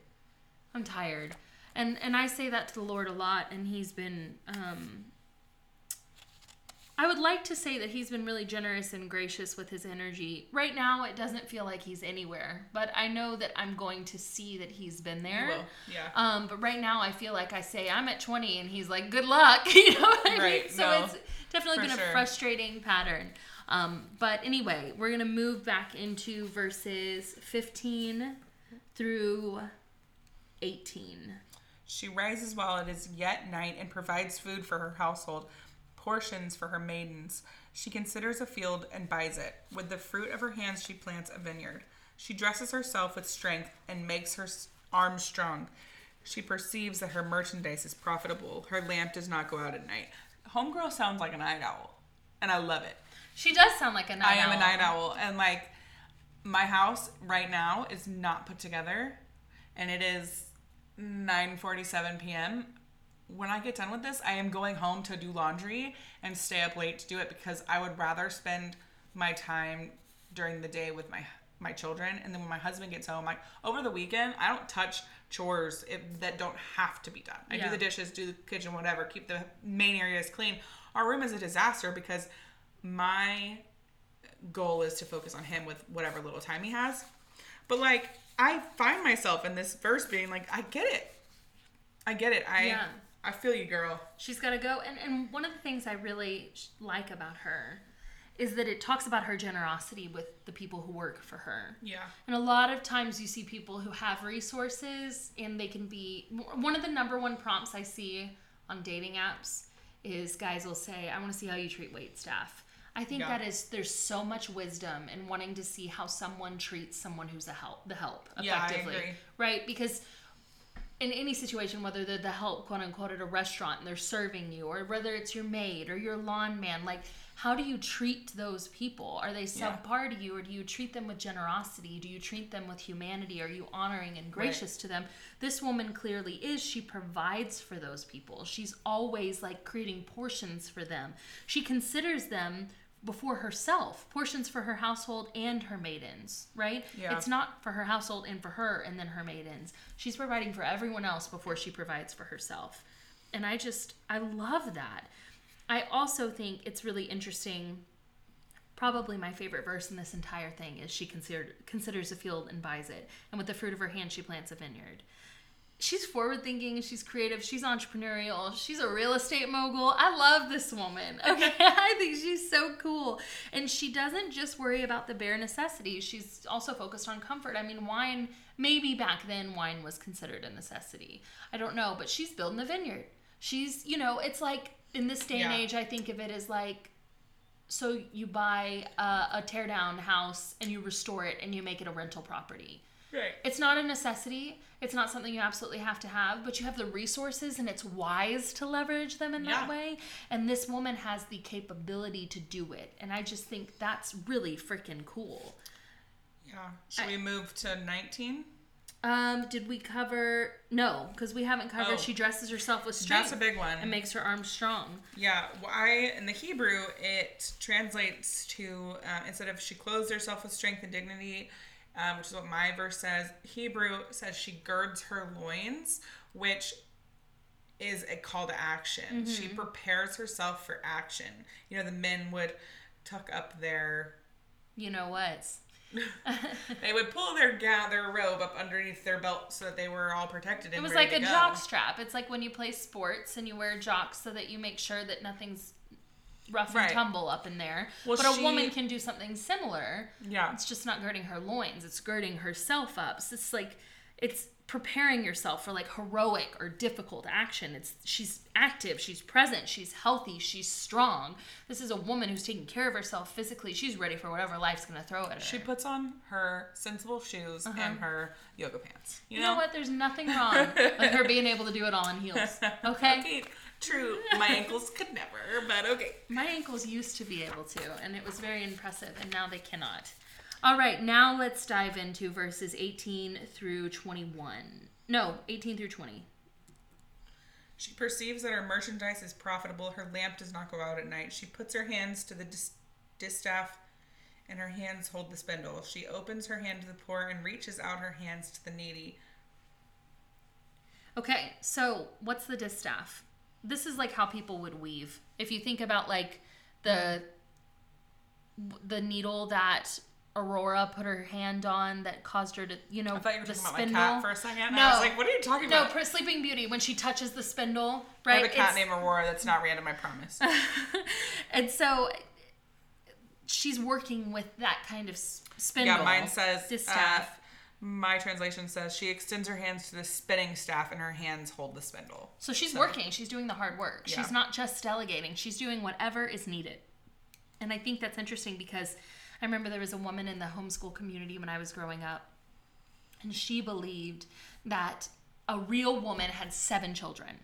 I'm tired. And and I say that to the Lord a lot, and He's been. Um, I would like to say that he's been really generous and gracious with his energy. Right now, it doesn't feel like he's anywhere, but I know that I'm going to see that he's been there.
yeah.
Um, but right now, I feel like I say I'm at 20, and he's like, "Good luck," you know. What I mean?
Right,
So
no,
it's definitely been
sure.
a frustrating pattern. Um, but anyway, we're gonna move back into verses 15 through 18.
She rises while it is yet night and provides food for her household, portions for her maidens. She considers a field and buys it. With the fruit of her hands, she plants a vineyard. She dresses herself with strength and makes her arms strong. She perceives that her merchandise is profitable. Her lamp does not go out at night. Homegirl sounds like a night owl, and I love it.
She does sound like a night owl.
I am a night owl, and like my house right now is not put together, and it is 9:47 p.m. When I get done with this, I am going home to do laundry and stay up late to do it because I would rather spend my time during the day with my my children, and then when my husband gets home, like over the weekend, I don't touch chores if, that don't have to be done. I
Yeah.
do the dishes, do the kitchen, whatever, keep the main areas clean. Our room is a disaster because my goal is to focus on him with whatever little time he has. But like I find myself in this verse being like, I get it. I get it. I
Yeah.
I feel you, girl.
She's got to go. And, and one of the things I really like about her is that it talks about her generosity with the people who work for her.
Yeah.
And a lot of times you see people who have resources and they can be. One of the number one prompts I see on dating apps is guys will say, I want to see how you treat wait staff. I think
Yeah.
that is there's so much wisdom in wanting to see how someone treats someone who's a help the help
Yeah, I
effectively.
agree.
Right? Because in any situation, whether they're the help, quote unquote, at a restaurant and they're serving you, or whether it's your maid or your lawn man, like how do you treat those people? Are they subpar to you, or do you treat them with generosity? Do you treat them with humanity? Are you honoring and gracious right. to them? This woman clearly is. She provides for those people. She's always like creating portions for them. She considers them before herself, portions for her household and her maidens, right? Yeah. It's not for her household and for her and then her maidens. She's providing for everyone else before she provides for herself. And I just, I love that. I also think it's really interesting. Probably my favorite verse in this entire thing is she considered, considers a field and buys it, and with the fruit of her hand she plants a vineyard she's forward thinking, she's creative, she's entrepreneurial, she's a real estate mogul. I love this woman. Okay. I think she's so cool. And she doesn't just worry about the bare necessities, she's also focused on comfort. I mean, wine, maybe back then wine was considered a necessity. I don't know, but she's building a vineyard. She's, you know, it's like in this day yeah. and age, I think of it as like, so you buy a, a tear down house and you restore it and you make it a rental property
Right.
It's not a necessity. It's not something you absolutely have to have, but you have the resources and it's wise to leverage them in yeah. that way. And this woman has the capability to do it. And I just think that's really freaking cool.
Yeah. Should I, we move to 19?
Um, did we cover no? Because we haven't covered. Oh, she dresses herself with strength.
That's a big one.
And makes her arms strong.
Yeah, I in the Hebrew it translates to uh, instead of she clothes herself with strength and dignity, um, which is what my verse says. Hebrew says she girds her loins, which is a call to action. Mm-hmm. She prepares herself for action. You know, the men would tuck up their.
You know what?
they would pull their ga- their robe up underneath their belt so that they were all protected.
it was like a go. jock strap. It's like when you play sports and you wear jocks so that you make sure that nothing's rough right. and tumble up in there. Well, but she, a woman can do something similar.
Yeah.
It's just not girding her loins, it's girding herself up. So it's like it's preparing yourself for like heroic or difficult action. It's she's active, she's present, she's healthy, she's strong. This is a woman who's taking care of herself physically. She's ready for whatever life's gonna throw at her.
She puts on her sensible shoes uh-huh. and her yoga pants.
You, you know? know? what? There's nothing wrong with her being able to do it all in heels. Okay.
okay. True, my ankles could never, but okay.
My ankles used to be able to, and it was very impressive, and now they cannot. All right, now let's dive into verses 18 through 21. No, 18 through 20.
She perceives that her merchandise is profitable. Her lamp does not go out at night. She puts her hands to the distaff, and her hands hold the spindle. She opens her hand to the poor and reaches out her hands to the needy.
Okay, so what's the distaff? This is like how people would weave. If you think about like the the needle that Aurora put her hand on that caused her to, you know,
I thought you were the talking spindle. about my cat for a second. No, I was like, what are you talking
no,
about?
No, Sleeping Beauty when she touches the spindle, right? I
have a cat it's... named Aurora. That's not random. I promise.
and so she's working with that kind of spindle.
Yeah, mine says distaff. Uh, my translation says she extends her hands to the spinning staff and her hands hold the spindle.
So she's so. working. She's doing the hard work. Yeah. She's not just delegating. She's doing whatever is needed. And I think that's interesting because I remember there was a woman in the homeschool community when I was growing up, and she believed that a real woman had seven children.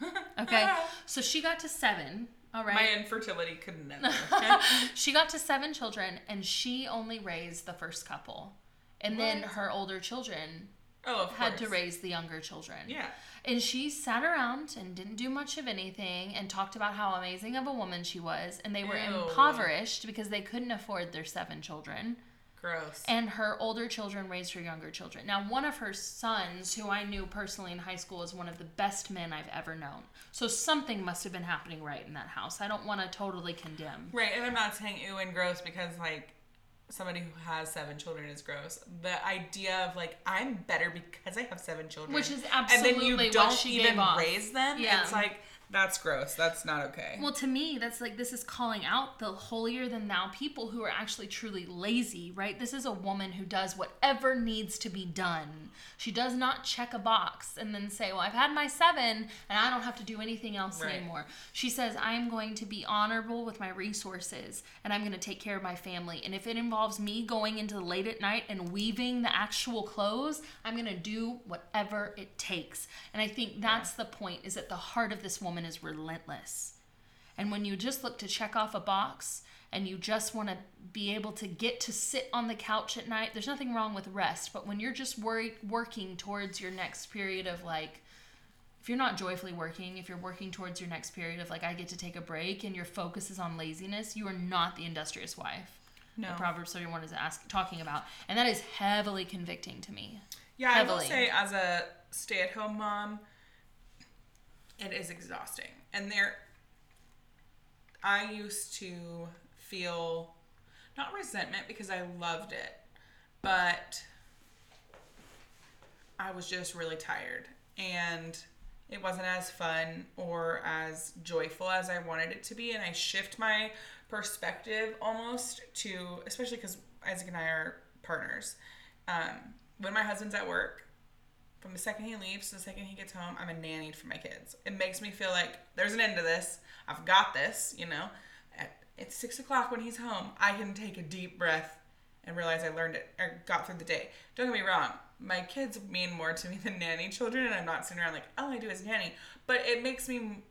Okay, so she got to seven. All right.
My infertility could never.
she got to seven children, and she only raised the first couple and what? then her older children
oh,
had to raise the younger children.
Yeah.
And she sat around and didn't do much of anything and talked about how amazing of a woman she was. And they were Ew. impoverished because they couldn't afford their seven children.
Gross.
And her older children raised her younger children. Now, one of her sons, who I knew personally in high school, is one of the best men I've ever known. So something must have been happening right in that house. I don't want to totally condemn.
Right, and I'm not saying ew and gross because like somebody who has seven children is gross. The idea of like I'm better because I have seven children,
which is absolutely and then you don't even
raise them. Yeah. It's like That's gross. That's not okay.
Well, to me, that's like this is calling out the holier than thou people who are actually truly lazy, right? This is a woman who does whatever needs to be done. She does not check a box and then say, Well, I've had my seven and I don't have to do anything else
Right.
anymore. She says, I am going to be honorable with my resources and I'm going to take care of my family. And if it involves me going into the late at night and weaving the actual clothes, I'm going to do whatever it takes. And I think that's the point is that the heart of this woman is relentless. And when you just look to check off a box and you just want to be able to get to sit on the couch at night, there's nothing wrong with rest. But when you're just worried, working towards your next period of like, if you're not joyfully working, if you're working towards your next period of like, I get to take a break and your focus is on laziness, you are not the industrious wife.
No.
that Proverbs 31 is ask, talking about. And that is heavily convicting to me.
Yeah, I will say as a stay-at-home mom, it is exhausting. And there I used to feel not resentment because I loved it, but I was just really tired and it wasn't as fun or as joyful as I wanted it to be and I shift my perspective almost to especially cuz Isaac and I are partners. Um, when my husband's at work, from the second he leaves to the second he gets home, I'm a nanny for my kids. It makes me feel like there's an end to this. I've got this, you know. At, it's six o'clock when he's home. I can take a deep breath and realize I learned it or got through the day. Don't get me wrong. My kids mean more to me than nanny children, and I'm not sitting around like all I do is nanny. But it makes me,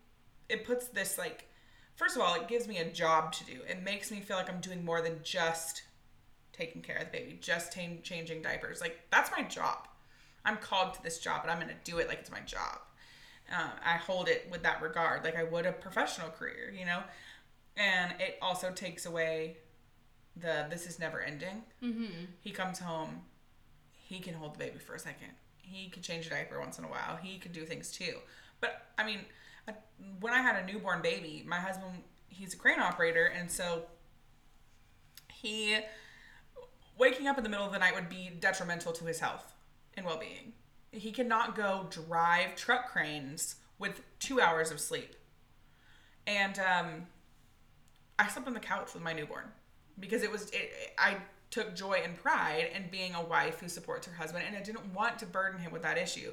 it puts this like, first of all, it gives me a job to do. It makes me feel like I'm doing more than just taking care of the baby, just ta- changing diapers. Like that's my job. I'm called to this job, and I'm gonna do it like it's my job. Uh, I hold it with that regard, like I would a professional career, you know. And it also takes away the this is never ending.
Mm-hmm.
He comes home, he can hold the baby for a second. He could change a diaper once in a while. He could do things too. But I mean, when I had a newborn baby, my husband he's a crane operator, and so he waking up in the middle of the night would be detrimental to his health and well-being. He cannot go drive truck cranes with two hours of sleep. And um, I slept on the couch with my newborn because it was it, it- I took joy and pride in being a wife who supports her husband, and I didn't want to burden him with that issue.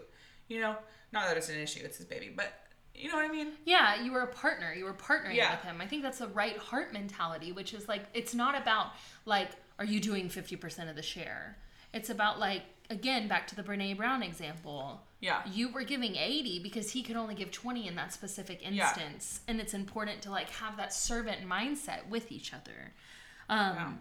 You know, not that it's an issue; it's his baby, but you know what I mean.
Yeah, you were a partner. You were partnering
Yeah.
with him. I think that's the right heart mentality, which is like it's not about like are you doing 50% of the share? It's about like again back to the Brene Brown example.
Yeah.
You were giving 80 because he could only give 20 in that specific
Yeah.
instance. And it's important to like have that servant mindset with each other. Um
Yeah.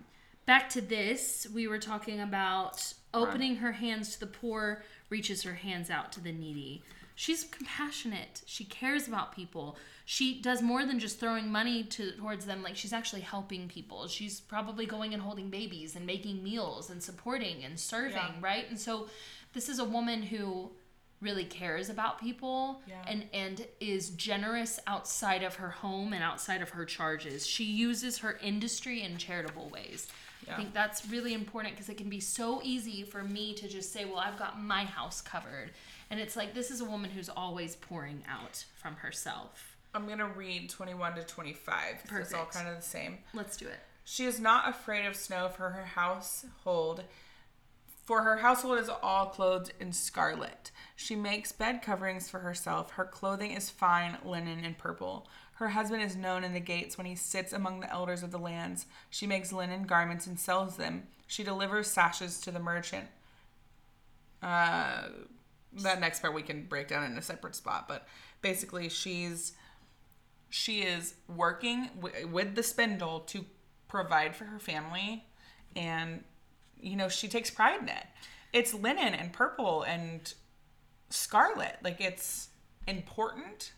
back to this, we were talking about opening her hands to the poor, reaches her hands out to the needy. She's compassionate. She cares about people. She does more than just throwing money to towards them. Like she's actually helping people. She's probably going and holding babies and making meals and supporting and serving,
Yeah.
right? And so this is a woman who really cares about people
Yeah.
and and is generous outside of her home and outside of her charges. She uses her industry in charitable ways. I think that's really important because it can be so easy for me to just say, "Well, I've got my house covered." And it's like this is a woman who's always pouring out from herself.
I'm gonna read 21 to 25. 'cause It's all kind of the same.
Let's do it.
She is not afraid of snow for her household, for her household is all clothed in scarlet. She makes bed coverings for herself. Her clothing is fine linen and purple. Her husband is known in the gates when he sits among the elders of the lands. She makes linen garments and sells them. She delivers sashes to the merchant. Uh, that next part we can break down in a separate spot, but basically she's she is working w- with the spindle to provide for her family and you know she takes pride in it it's linen and purple and scarlet like it's important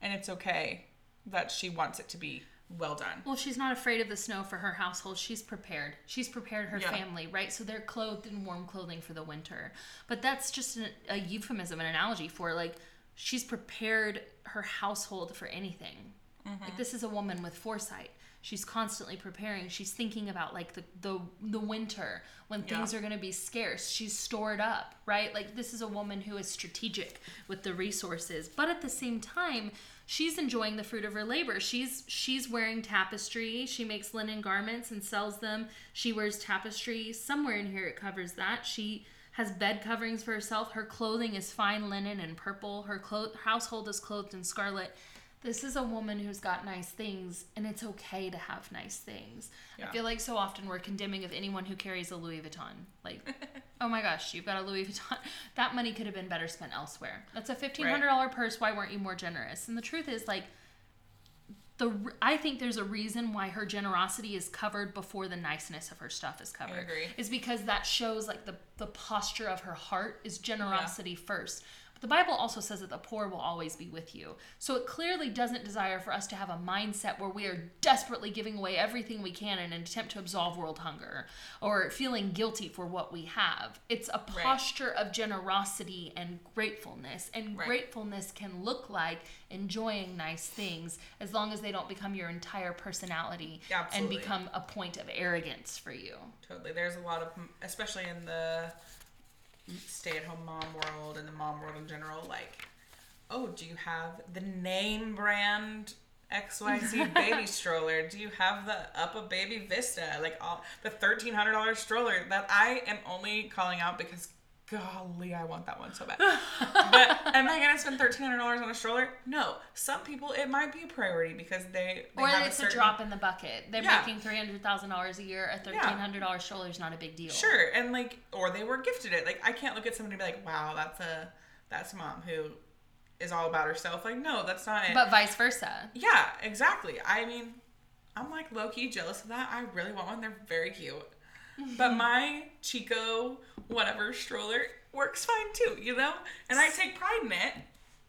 and it's okay that she wants it to be well done
Well, she's not afraid of the snow for her household. She's prepared. She's prepared her
Yeah.
family, right? So they're clothed in warm clothing for the winter. But that's just an, a euphemism, an analogy for like she's prepared her household for anything. Like mm-hmm. this is a woman with foresight. She's constantly preparing. She's thinking about like the the, the winter when things
Yeah.
are going to be scarce. She's stored up, right? Like this is a woman who is strategic with the resources, but at the same time, she's enjoying the fruit of her labor. She's she's wearing tapestry. She makes linen garments and sells them. She wears tapestry. Somewhere in here it covers that. She has bed coverings for herself. Her clothing is fine linen and purple. Her clo- household is clothed in scarlet. This is a woman who's got nice things, and it's okay to have nice things. I feel like so often we're condemning of anyone who carries a Louis Vuitton. Like, oh my gosh, you've got a Louis Vuitton. That money could have been better spent elsewhere. That's a fifteen hundred dollar purse. Why weren't you more generous? And the truth is, like, the I think there's a reason why her generosity is covered before the niceness of her stuff is covered.
agree.
Is because that shows like the the posture of her heart is generosity first. The Bible also says that the poor will always be with you. So it clearly doesn't desire for us to have a mindset where we are desperately giving away everything we can in an attempt to absolve world hunger or feeling guilty for what we have. It's a
Right.
posture of generosity and gratefulness. And
Right.
gratefulness can look like enjoying nice things as long as they don't become your entire personality
Absolutely.
and become a point of arrogance for you.
Totally. There's a lot of, especially in the stay-at-home mom world and the mom world in general, like, oh, do you have the name brand XYZ baby stroller? Do you have the UPPAbaby Vista? Like all the thirteen hundred dollar stroller that I am only calling out because golly, I want that one so bad. but am I gonna spend thirteen hundred dollars on a stroller? No. Some people it might be a priority because they, they
Or
have
it's a,
certain-
drop in the bucket. They're
Yeah.
making three hundred thousand dollars a year. A thirteen hundred dollars stroller is not a big deal.
Sure, and like, or they were gifted it. Like, I can't look at somebody and be like, "Wow, that's a that's a mom who is all about herself." Like, no, that's not it.
But vice versa.
yeah, exactly. I mean, I'm like low key jealous of that. I really want one. They're very cute. But my Chicco whatever stroller works fine too, you know. And I take pride in it.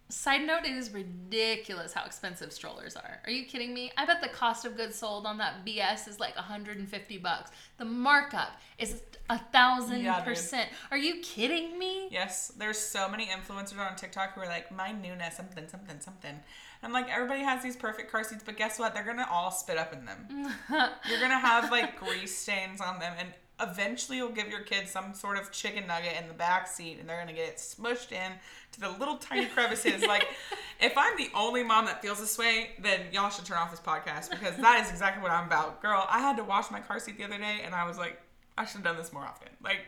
Side note, it is ridiculous how expensive strollers are. Are you kidding me? I bet the cost of goods sold on that BS is like 150 bucks. The markup is a thousand
Yeah,
percent. Are you kidding me?
Yes, there's so many influencers on TikTok who are like, my newness, something something something. I'm like, everybody has these perfect car seats, but guess what? They're gonna all spit up in them. You're gonna have like grease stains on them, and eventually you'll give your kids some sort of chicken nugget in the back seat, and they're gonna get it smushed in to the little tiny crevices. like, if I'm the only mom that feels this way, then y'all should turn off this podcast because that is exactly what I'm about. Girl, I had to wash my car seat the other day, and I was like, I should have done this more often. Like,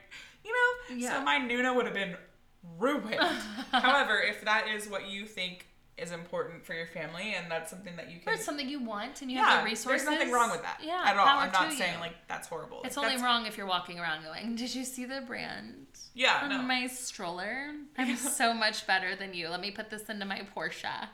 you know,
Yeah.
so my Nuna would have been ruined. However, if that is what you think is important for your family, and that's something that you can Or
it's something you want and you
yeah,
have the resources.
there's nothing wrong with that
Yeah,
at all. I'm not saying
you.
like that's horrible.
It's
Like,
only wrong if you're walking around going, "Did you see the brand
Yeah,
on
no.
my stroller? I'm so much better than you. Let me put this into my Porsche."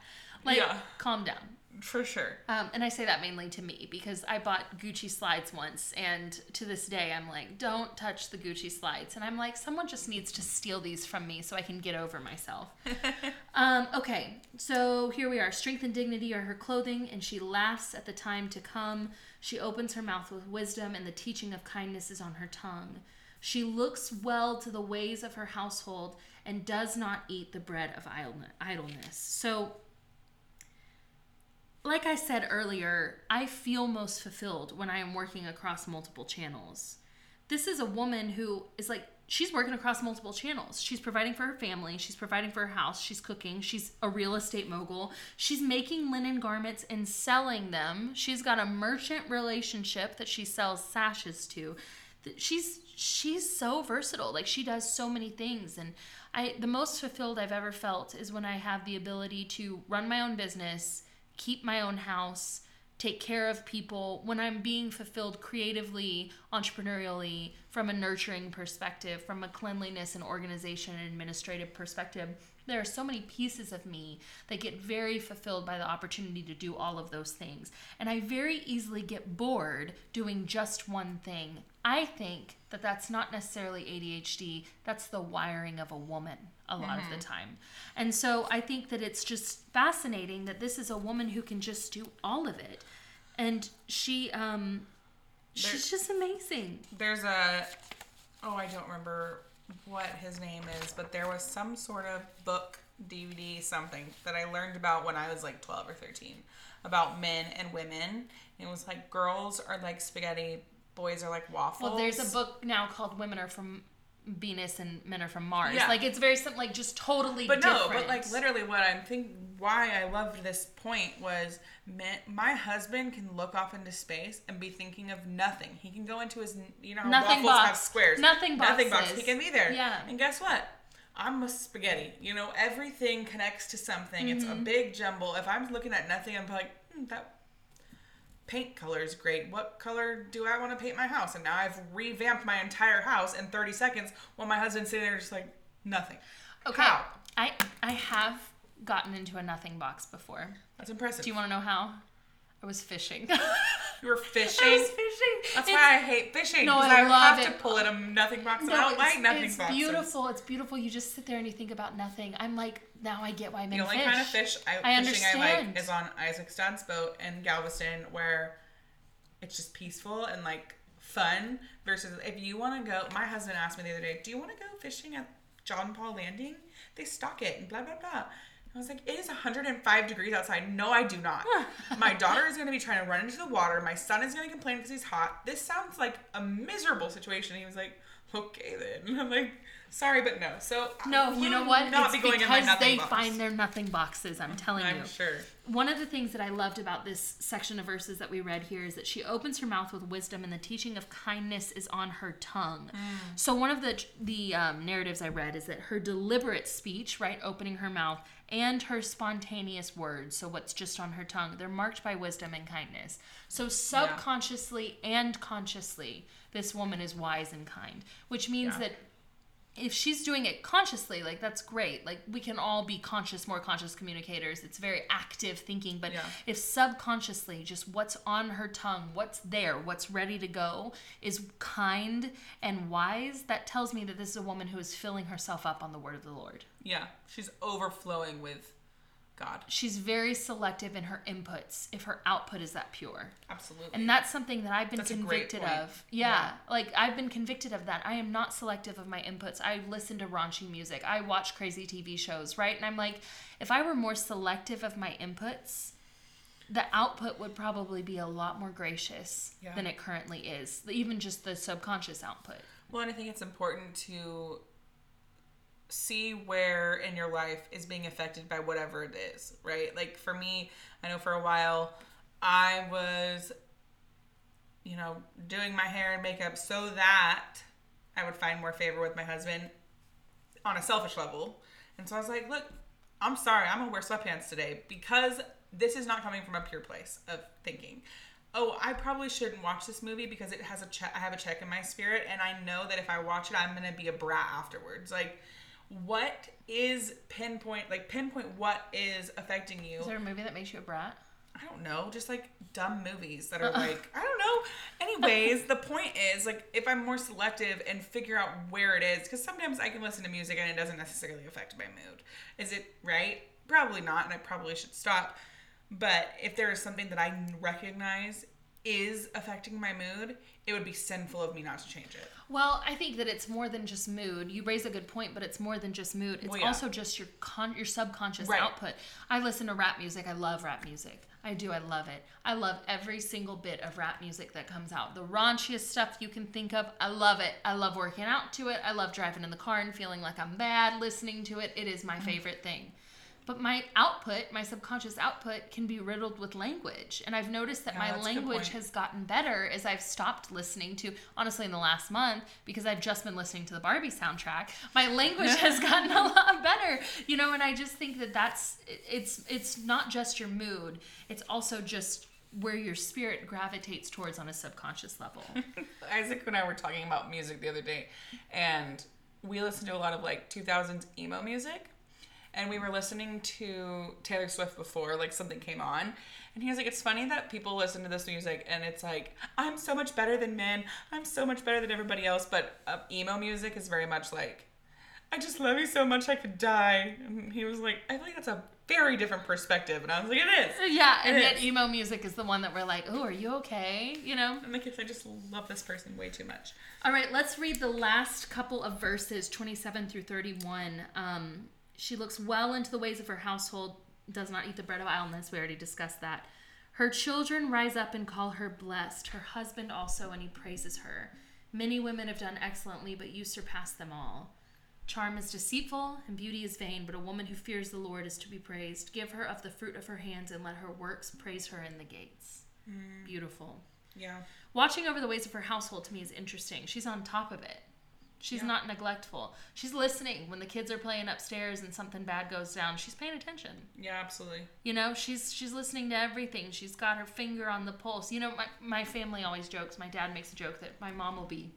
Like,
Yeah.
calm down.
For sure.
Um, and I say that mainly to me because I bought Gucci slides once, and to this day I'm like, don't touch the Gucci slides. And I'm like, someone just needs to steal these from me so I can get over myself. um, okay, so here we are. Strength and dignity are her clothing, and she laughs at the time to come. She opens her mouth with wisdom, and the teaching of kindness is on her tongue. She looks well to the ways of her household and does not eat the bread of idleness. So, like I said earlier, I feel most fulfilled when I am working across multiple channels. This is a woman who is like, she's working across multiple channels. She's providing for her family, she's providing for her house, she's cooking, she's a real estate mogul, she's making linen garments and selling them. She's got a merchant relationship that she sells sashes to. She's she's so versatile. Like she does so many things and I the most fulfilled I've ever felt is when I have the ability to run my own business, keep my own house, take care of people when I'm being fulfilled creatively, entrepreneurially, from a nurturing perspective, from a cleanliness and organization and administrative perspective. There are so many pieces of me that get very fulfilled by the opportunity to do all of those things. And I very easily get bored doing just one thing. I think that that's not necessarily ADHD, that's the wiring of a woman a lot of the time. And so I think that it's just fascinating that this is a woman who can just do all of it. And she um she's just amazing.
There's a oh I don't remember what his name is, but there was some sort of book DVD something that I learned about when I was like 12 or 13 about men and women. It was like girls are like spaghetti, boys are like waffles.
Well, there's a book now called Women Are From Venus and Men Are From Mars.
Yeah.
Like it's very sim- like just totally
But no,
different.
but like literally what I'm thinking, why I loved this point was men, my husband can look off into space and be thinking of nothing. He can go into his, you know, how
Nothing
waffles
box.
have squares.
Nothing
Nothing box.
boxes.
He can be there.
Yeah.
And guess what? I'm a spaghetti. You know, everything connects to something. It's
Mm-hmm.
a big jumble. If I'm looking at nothing, I'm like, hmm, that paint color is great. What color do I want to paint my house? And now I've revamped my entire house in 30 seconds while my husband's sitting there just like, nothing.
okay,
How?
I I have gotten into a nothing box before.
That's impressive.
Do you want to know how? I was fishing.
You were fishing.
I was fishing.
That's
It's-
why I hate fishing.
No, I
I,
love
have
it.
to pull in a nothing box. and
No,
I don't
it's,
like nothing box.
it's
boxes.
beautiful. It's beautiful. You just sit there and you think about nothing. I'm like, now I get why men
The only
fish.
kind of fish I,
I
fishing I like is on Isaac Stunt's boat in Galveston, where it's just peaceful and like fun. Versus if you want to go, my husband asked me the other day, "Do you want to go fishing at John Paul Landing? They stock it and blah blah blah." I was like, "It is 105 degrees outside. No, I do not. my daughter is going to be trying to run into the water. My son is going to complain because he's hot. This sounds like a miserable situation." He was like, "Okay then." I'm like, "Sorry, but no." So
No,
I
you know what?
Not
it's
be going in my
because they
box.
find their nothing boxes. I'm telling you.
I'm sure.
One of the things that I loved about this section of verses that we read here is that she opens her mouth with wisdom, and the teaching of kindness is on her tongue.
Mm.
So one of the the um, narratives I read is that her deliberate speech, right, opening her mouth, and her spontaneous words, so what's just on her tongue, they're marked by wisdom and kindness. So subconsciously and consciously, this woman is wise and kind, which means
Yeah.
that if she's doing it consciously, like that's great. Like we can all be conscious, more conscious communicators. It's very active thinking. But
Yeah.
if subconsciously, just what's on her tongue, what's there, what's ready to go is kind and wise, that tells me that this is a woman who is filling herself up on the word of the Lord.
Yeah, she's overflowing with God.
She's very selective in her inputs if her output is that pure.
Absolutely.
And that's something that I've been
That's
convicted of. Yeah, like I've been convicted of that. I am not selective of my inputs. I listen to raunchy music. I watch crazy TV shows, right? And I'm like, if I were more selective of my inputs, the output would probably be a lot more gracious
Yeah.
than it currently is. Even just the subconscious output.
well, and I think it's important to see where in your life is being affected by whatever it is, right? Like for me, I know for a while I was, you know, doing my hair and makeup so that I would find more favor with my husband on a selfish level. And so I was like, look, I'm sorry, I'm gonna wear sweatpants today because this is not coming from a pure place of thinking. Oh, I probably shouldn't watch this movie because it has a check. I have a check in my spirit, and I know that if I watch it, I'm gonna be a brat afterwards. Like, what is pinpoint? Like, pinpoint what is affecting you?
Is there a movie that makes you a brat?
I don't know, just like dumb movies that are uh-uh. like, I don't know. Anyways, the point is like if I'm more selective and figure out where it is, because sometimes I can listen to music and it doesn't necessarily affect my mood. Is it right? Probably not, and I probably should stop. But if there is something that I recognize is affecting my mood, it would be sinful of me not to change it.
Well, I think that it's more than just mood. You raise a good point, but it's more than just mood. It's
Well, yeah.
also just your con- your subconscious
Right.
output. I listen to rap music. I love rap music. I do. I love it. I love every single bit of rap music that comes out. The raunchiest stuff you can think of. I love it. I love working out to it. I love driving in the car and feeling like I'm bad listening to it. It is
Mm-hmm.
my favorite thing. But my output, my subconscious output, can be riddled with language. And I've noticed that
Yeah,
my
that's a good
language has gotten better as I've stopped listening to, honestly, in the last month, because I've just been listening to the Barbie soundtrack. My language has gotten a lot better, you know. And I just think that that's it's it's not just your mood; it's also just where your spirit gravitates towards on a subconscious level.
Isaac and I were talking about music the other day, and we listened to a lot of like 2000s emo music. And we were listening to Taylor Swift before, like something came on. And he was like, It's funny that people listen to this music and it's like, I'm so much better than men. I'm so much better than everybody else. But uh, emo music is very much like, I just love you so much I could die. And he was like, I feel like that's a very different perspective. And I was like, It is.
yeah, and yet
is.
emo music is the one that we're like, oh, are you okay? You know.
I'm like, I just love this person way too much.
All right, let's read the last couple of verses, 27 through 31. Um, she looks well into the ways of her household, does not eat the bread of idleness. We already discussed that. Her children rise up and call her blessed, her husband also, and he praises her. Many women have done excellently, but you surpass them all. Charm is deceitful and beauty is vain, but a woman who fears the Lord is to be praised. Give her of the fruit of her hands and let her works praise her in the gates.
Mm.
Beautiful.
Yeah.
Watching over the ways of her household to me is interesting. She's on top of it. She's
Yeah.
not neglectful. She's listening when the kids are playing upstairs and something bad goes down. She's paying attention.
Yeah, absolutely.
You know, she's she's listening to everything. She's got her finger on the pulse. You know, my, my family always jokes. My dad makes a joke that my mom will be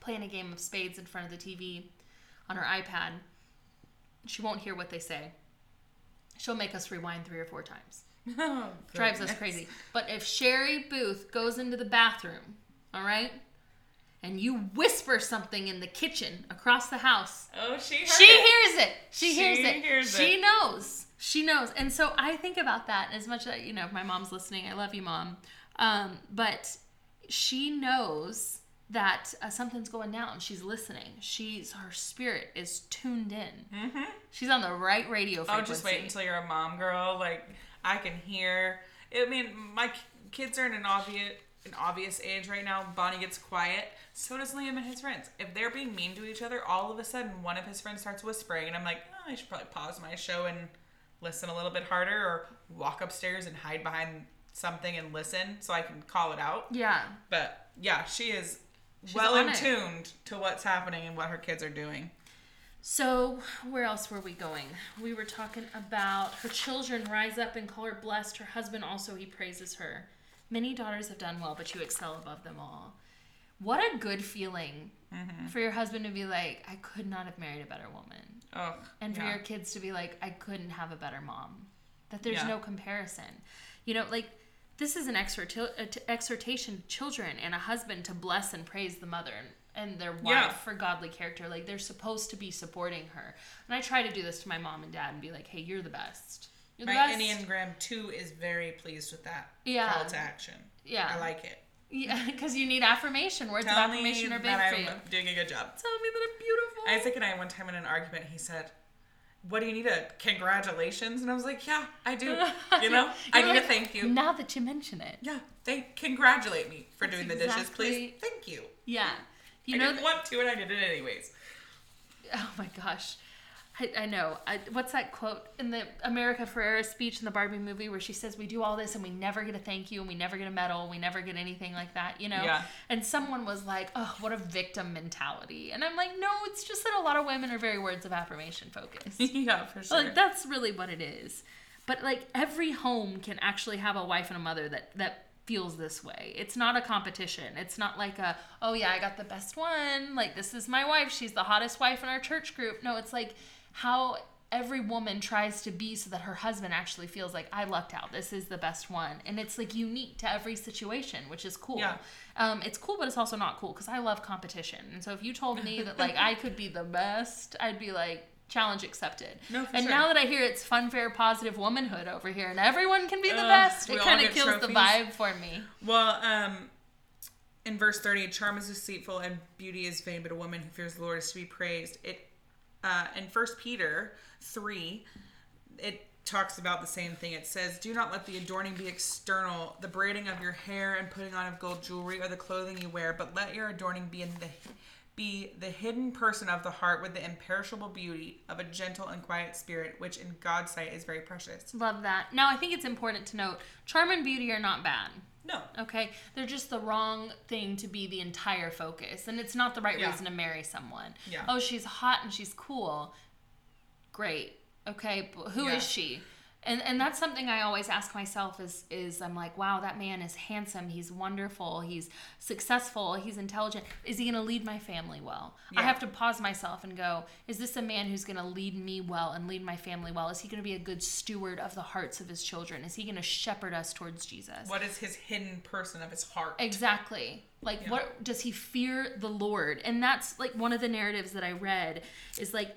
playing a game of spades in front of the TV on her iPad. She won't hear what they say. She'll make us rewind three or four times. Oh, Drives us crazy. But if Sherry Booth goes into the bathroom, all right, and you whisper something in the kitchen across the house,
Oh, she heard
she
it.
She hears it. She,
She
hears it.
hears
she
it.
knows. She knows. And so I think about that as much as you know, if my mom's listening, I love you, mom. Um, but she knows that uh, something's going down. She's listening. She's her spirit is tuned in.
Mhm.
She's on the right radio frequency.
Oh, just wait until you're a mom, girl. Like I can hear. I mean, my kids are in an obvious an obvious age right now. Bonnie gets quiet. So does Liam and his friends. If they're being mean to each other, all of a sudden one of his friends starts whispering, and I'm like, oh, I should probably pause my show and listen a little bit harder, or walk upstairs and hide behind something and listen so I can call it out.
yeah.
But yeah, she is
She's
well in tuned to what's happening and what her kids are doing.
So, where else were we going? We were talking about her children rise up and call her blessed. Her husband also, he praises her. Many daughters have done well, but you excel above them all. What a good feeling
Mm-hmm.
for your husband to be like, I could not have married a better woman.
Oh,
And for
yeah.
your kids to be like, I couldn't have a better mom. That there's
Yeah.
no comparison. You know, like, this is an uh, exhortation to children and a husband to bless and praise the mother and, and their wife
Yeah.
for godly character. Like, they're supposed to be supporting her. And I try to do this to my mom and dad and be like, hey, you're the best.
My. Enneagram 2 is very pleased with that
Yeah.
call to action.
Yeah.
I like it.
Yeah, because you need affirmation. Words
Tell
of affirmation are big
that
for
I'm
you.
doing a good job.
Tell me that I'm beautiful.
Isaac and I, one time in an argument, he said, What do you need? A congratulations? And I was like, Yeah, I do. You know, I need
like,
a thank you.
Now that you mention it.
Yeah, they congratulate me for
That's
doing the dishes, please. Thank you.
Yeah. You
I
know,
didn't want to, and I did it anyways.
Oh my gosh. I, I know. I, what's that quote in the America Ferrera speech in the Barbie movie where she says, We do all this and we never get a thank you and we never get a medal, we never get anything like that, you know?
Yeah.
And someone was like, Oh, what a victim mentality. And I'm like, No, it's just that a lot of women are very words of affirmation focused.
yeah, for sure.
Like that's really what it is. But like every home can actually have a wife and a mother that that feels this way. It's not a competition. It's not like a oh yeah, I got the best one. Like this is my wife. She's the hottest wife in our church group. No, it's like how every woman tries to be so that her husband actually feels like I lucked out. This is the best one. And it's like unique to every situation, which is cool.
Yeah.
Um, it's cool, but it's also not cool because I love competition. And so if you told me that like I could be the best, I'd be like, challenge accepted.
No,
and
sure.
now that I hear it's fun, fair, positive womanhood over here, and everyone can be the
Ugh,
best, it kind of kills the vibe for me.
Well, um, in verse 30, charm is deceitful and beauty is vain, but a woman who fears the Lord is to be praised. It uh, in First Peter 3, it talks about the same thing. It says, Do not let the adorning be external, the braiding of your hair and putting on of gold jewelry or the clothing you wear, but let your adorning be in the be the hidden person of the heart with the imperishable beauty of a gentle and quiet spirit, which in God's sight is very precious.
Love that. Now, I think it's important to note charm and beauty are not bad.
No.
Okay, they're just the wrong thing to be the entire focus, and it's not the right
Yeah.
reason to marry someone.
Yeah.
Oh, she's hot and she's cool. Great. Okay, but who is
Yeah.
she? And and that's something I always ask myself is is I'm like, wow, that man is handsome. He's wonderful. He's successful. He's intelligent. Is he going to lead my family well? I have to pause myself and go, is this a man who's going to lead me well and lead my family well? Is he going to be a good steward of the hearts of his children? Is he going to shepherd us towards Jesus?
What is his hidden person of his heart?
Exactly. Like,
Yeah.
what does he fear the Lord? And that's like one of the narratives that I read is like,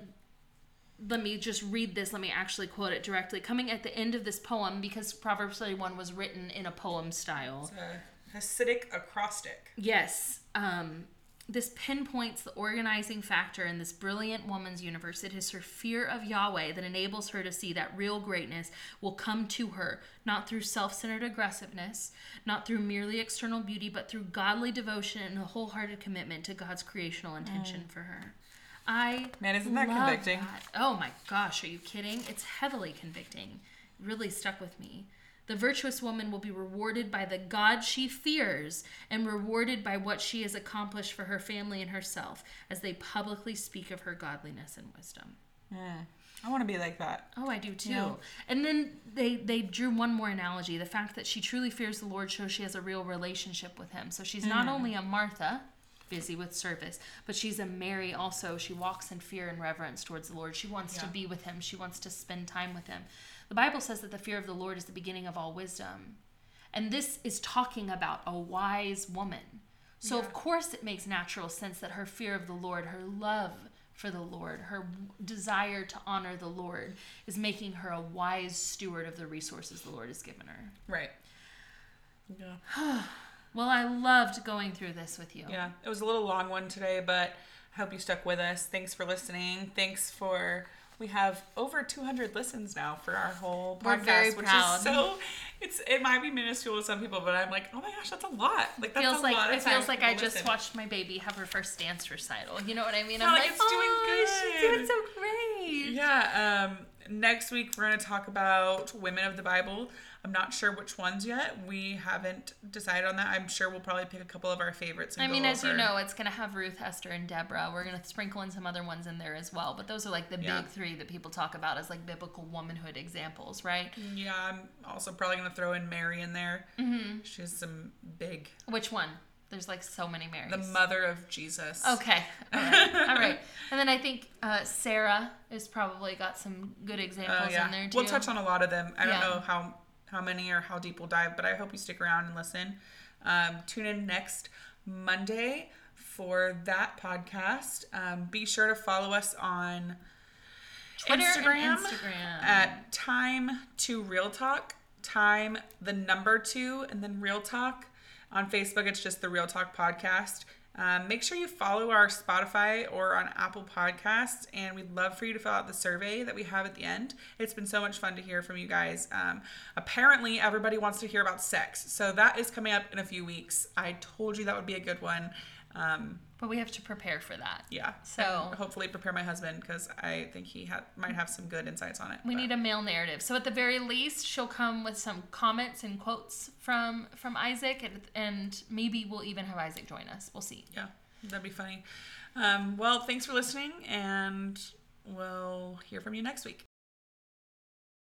let me just read this. Let me actually quote it directly. Coming at the end of this poem, because Proverbs 31 was written in a poem style.
a Hasidic acrostic.
Yes. Um, this pinpoints the organizing factor in this brilliant woman's universe. It is her fear of Yahweh that enables her to see that real greatness will come to her, not through self centered aggressiveness, not through merely external beauty, but through godly devotion and a wholehearted commitment to God's creational intention for her. I
Man, isn't that convicting?
that. Oh my gosh, are you kidding? It's heavily convicting. It really stuck with me. The virtuous woman will be rewarded by the God she fears and rewarded by what she has accomplished for her family and herself as they publicly speak of her godliness and wisdom.
I want to be like that.
Oh, I do too.
Yeah.
And then they they drew one more analogy. The fact that she truly fears the Lord shows she has a real relationship with him. So she's not mm. only a Martha, busy with service, but she's a Mary also. She walks in fear and reverence towards the Lord. She wants to be with him. She wants to spend time with him. The Bible says that the fear of the Lord is the beginning of all wisdom. And this is talking about a wise woman. So, of course, it makes natural sense that her fear of the Lord, her love for the Lord, her desire to honor the Lord is making her a wise steward of the resources the Lord has given her.
Right. Yeah.
Well, I loved going through this with you.
Yeah. It was a little long one today, but I hope you stuck with us. Thanks for listening. Thanks for. We have over 200 listens now for our whole podcast,
We're very
which
proud.
is so. It's it might be minuscule to some people, but I'm like, oh my gosh, that's a lot. Like that's
feels
a
like
lot of
it feels like I just watched my baby have her first dance recital. You know what I mean?
Yeah, like, it's doing
"Oh, she's doing so great.
Yeah. Um, next week we're going to talk about women of the Bible. I'm not sure which ones yet. We haven't decided on that. I'm sure we'll probably pick a couple of our favorites.
I mean, as you know, it's gonna have Ruth, Esther, and Deborah. We're gonna sprinkle in some other ones in there as well. But those are like the
Yeah.
big three that people talk about as like biblical womanhood examples, right?
Yeah, I'm also probably going to throw in Mary in there. Mm-hmm. She has some big.
Which one? There's like so many Marys.
The mother of Jesus.
Okay. All right. All right. And then I think uh, Sarah has probably got some good examples
Oh yeah.
in there too.
We'll touch on a lot of them. I don't know how how many or how deep we'll dive, but I hope you stick around and listen. Um, tune in next Monday for that podcast. Um, be sure to follow us on
Twitter
Instagram,
and Instagram.
at time to real talk time the number two and then real talk on facebook it's just the real talk podcast um, make sure you follow our spotify or on apple podcasts and we'd love for you to fill out the survey that we have at the end. It's been so much fun to hear from you guys. Um, apparently everybody wants to hear about sex so that is coming up in a few weeks. I told you that would be a good one um,
but we have to prepare for that.
yeah
So-
And hopefully prepare my husband because i think he ha- might have some good insights on it
We
but-
need a male narrative. So at the very least, she'll come with some comments and quotes from from Isaac, and, and maybe we'll even have Isaac join us. We'll see.
Yeah, that'd be funny. Um, well, thanks for listening, and we'll hear from you next week.